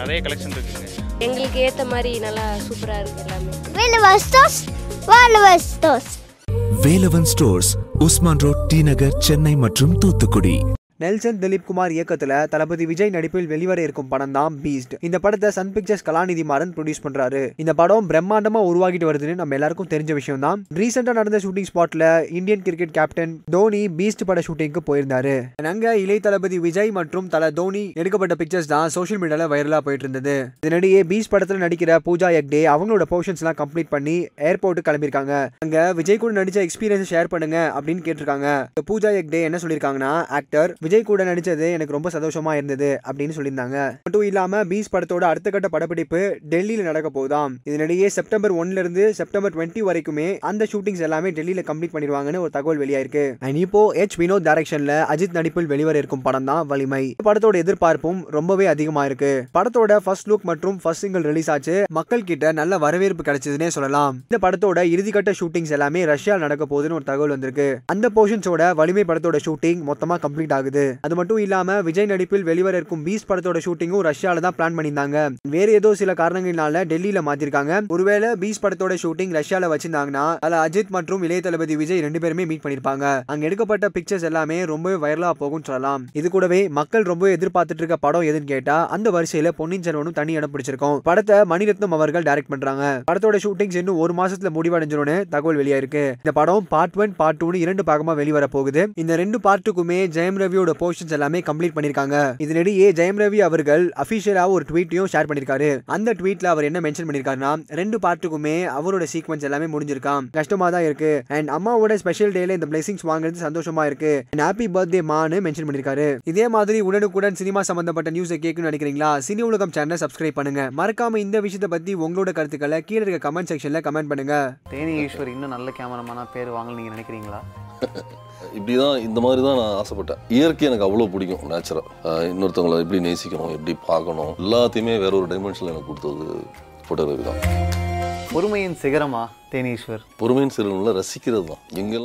நிறைய கலெக்ஷன் இருக்குங்க எங்களுக்கு ஏற்ற மாதிரி நல்லா சூப்பராக இருக்குது எல்லாமே. Velvestos, Velvestos. Velavan stores Usman road T Nagar Chennai மற்றும் தூத்துக்குடி. நெல்சன் திலீப் குமார் இயக்கத்துல தளபதி விஜய் நடிப்பில் வெளிவர இருக்கும் படம் தான் பீஸ்ட் இந்த படத்தை Sun Pictures Kalanithi Maran produce பண்றாரு. இந்த படம் பிரம்மாண்டமா உருவாகிட்டு வருதுன்னு நம்ம எல்லாருக்கும் தெரிஞ்ச விஷயம் தான் ரீசெண்டா நடந்த ஷூட்டிங் ஸ்பாட்ல Indian cricket captain Dhoni Beast பட ஷூட்டிங்க்கு போயிருந்தாரு. அங்க இளைய தளபதி விஜய் மற்றும் தல தோனி எடுக்கப்பட்ட பிக்சர்ஸ் தான் சோஷியல் மீடியால வைரலா போயிட்டு இருந்தது இதனிடையே பீஸ்ட் படத்துல நடிக்கிற பூஜா எக்டே அவங்களோட போர்ஷன்ஸ் எல்லாம் கம்ப்ளீட் பண்ணி ஏர்போர்ட் கிளம்பியிருக்காங்க. அங்க விஜய் கூட நடிச்ச எக்ஸ்பீரியன்ஸ் ஷேர் பண்ணுங்க அப்படின்னு கேட்டிருக்காங்க. பூஜா எக்டே என்ன சொல்லியிருக்காங்கன்னா ஆக்டர் விஜய் கூட நடித்தது எனக்கு ரொம்ப சந்தோஷமா இருந்தது அப்படின்னு சொல்லியிருந்தாங்க. மட்டும் இல்லாமல் பீஸ் படத்தோட அடுத்த கட்ட படப்பிடிப்பு டெல்லியில் நடக்க போதாம் இதனிடையே செப்டம்பர் ஒன்ல இருந்து செப்டம்பர் டுவெண்ட்டி வரைக்குமே அந்த ஷூட்டிங்ஸ் எல்லாமே டெல்லியில் கம்ப்ளீட் பண்ணிடுவாங்கன்னு ஒரு தகவல் வெளியாயிருக்கு. அண்ட் இப்போ எச் வினோத் டைரக்ஷன்ல அஜித் நடிப்பில் வெளிவர இருக்கும் படம் தான் வலிமை. படத்தோட எதிர்பார்ப்பும் ரொம்பவே அதிகமா இருக்கு. படத்தோட ஃபர்ஸ்ட் லுக் மற்றும் ஃபர்ஸ்ட் சிங்கிள் ரிலீஸ் ஆச்சு. மக்கள் கிட்ட நல்ல வரவேற்பு கிடைச்சதுன்னே சொல்லலாம். இந்த படத்தோட இறுதிக்கட்ட ஷூட்டிங்ஸ் எல்லாமே ரஷ்யா நடக்க போகுதுன்னு ஒரு தகவல் வந்திருக்கு. அந்த போர்ஷன்ஸோட வலிமை படத்தோட ஷூட்டிங் மொத்தமா கம்ப்ளீட் ஆகுது. அது மட்டும் இல்லாம விஜய் நடிப்பில் வெளிவர இருக்கும் பீஸ் படத்தோட ஷூட்டிங்கும் ரஷ்யால தான் பிளான் பண்ணியிருந்தாங்க. வேற ஏதோ சில காரணங்களால டெல்லியில மாத்திருக்காங்க. ஒருவேளை பீஸ் படத்தோட ஷூட்டிங் ரஷ்யால வச்சிருந்தாங்கன்னா அதுல அஜித் மற்றும் இளைய தளபதி விஜய் ரெண்டு பேருமே மீட் பண்ணிருப்பாங்க அங்க எடுக்கப்பட்ட பிக்சர்ஸ் எல்லாமே ரொம்பவே வைரலா போகும் சொல்லலாம். இது கூடவே மக்கள் ரொம்ப எதிர்பார்த்துட்டு இருக்க படம் எதுன்னு கேட்டா அந்த வரிசையில பொன்னியின் செல்வனும் தனி இடம் பிடிச்சிருக்கும். படத்தை மணிரத்னம் அவர்கள் டைரக்ட் பண்றாங்க. படத்தோட ஷூட்டிங்ஸ் இன்னும் ஒரு மாசத்துல முடிவடைஞ்சிரும்னு தகவல் வெளியாயிருக்கு. இந்த படம் பார்ட் ஒன் பார்ட் டூ இரண்டு பாகமா வெளிவர போகுது இந்த ரெண்டு பார்ட்டுக்குமே ஜெயம் ரவியோட போர்ஷன்ஸ் எல்லாமே கம்ப்ளீட் பண்ணிருக்காங்க. இதனிடையே ஜெயம் ரவி அவர்கள் அபிஷியலா ஒரு ட்வீட்டையும் ஷேர் பண்ணிருக்காரு. அந்த ட்வீட்ல அவர் என்ன மென்ஷன் பண்ணிருக்காருன்னா ரெண்டு பார்ட்டுக்குமே அவரோட சீக்வன்ஸ் எல்லாமே முடிஞ்சிருக்கான் கஷ்டமா தான் இருக்கு. அண்ட் அம்மாவோட ஸ்பெஷல் டேல இந்த பிளெஸிங்ஸ் வாங்குறது சந்தோஷமா இருக்கு. ஹாப்பி பர்த்டே மான்னு மென்ஷன் பண்ணிருக்காரு. இதே மாதிரி உடனுக்குடன் சினிமா சம்பந்தப்பட்ட நியூஸை கேட்கணும்னு நினைக்கிறீங்களா? சினி உலகம் சேனலை சப்ஸ்கிரைப் பண்ணுங்க. மறக்காம இந்த விஷயத்தை பத்தி உங்களோட கருத்துக்களை கீழே இருக்க கமெண்ட் செக்ஷன்ல கமெண்ட் பண்ணுங்க. தேனி ஈஸ்வர் இன்னும் நல்ல கேமராமான பேர் வாங்கல நீங்க நினைக்கிறீங்களா? இப்படி தான் இந்த மாதிரி தான் நான் ஆசைப்பட்டேன். இயற்கை எனக்கு அவ்வளோ பிடிக்கும் நேச்சுரல் இன்னொருத்தவங்களை எப்படி நேசிக்கணும் எப்படி பார்க்கணும் எல்லாத்தையுமே வேற ஒரு டைமென்ஷனில் எனக்கு கொடுத்தது ஃபோட்டோகிராஃபி தான். பொறுமையின் சிகரமா தேனி ஈஸ்வர் பொறுமையின் சிறுவனில் ரசிக்கிறது தான் எங்கெல்லாம்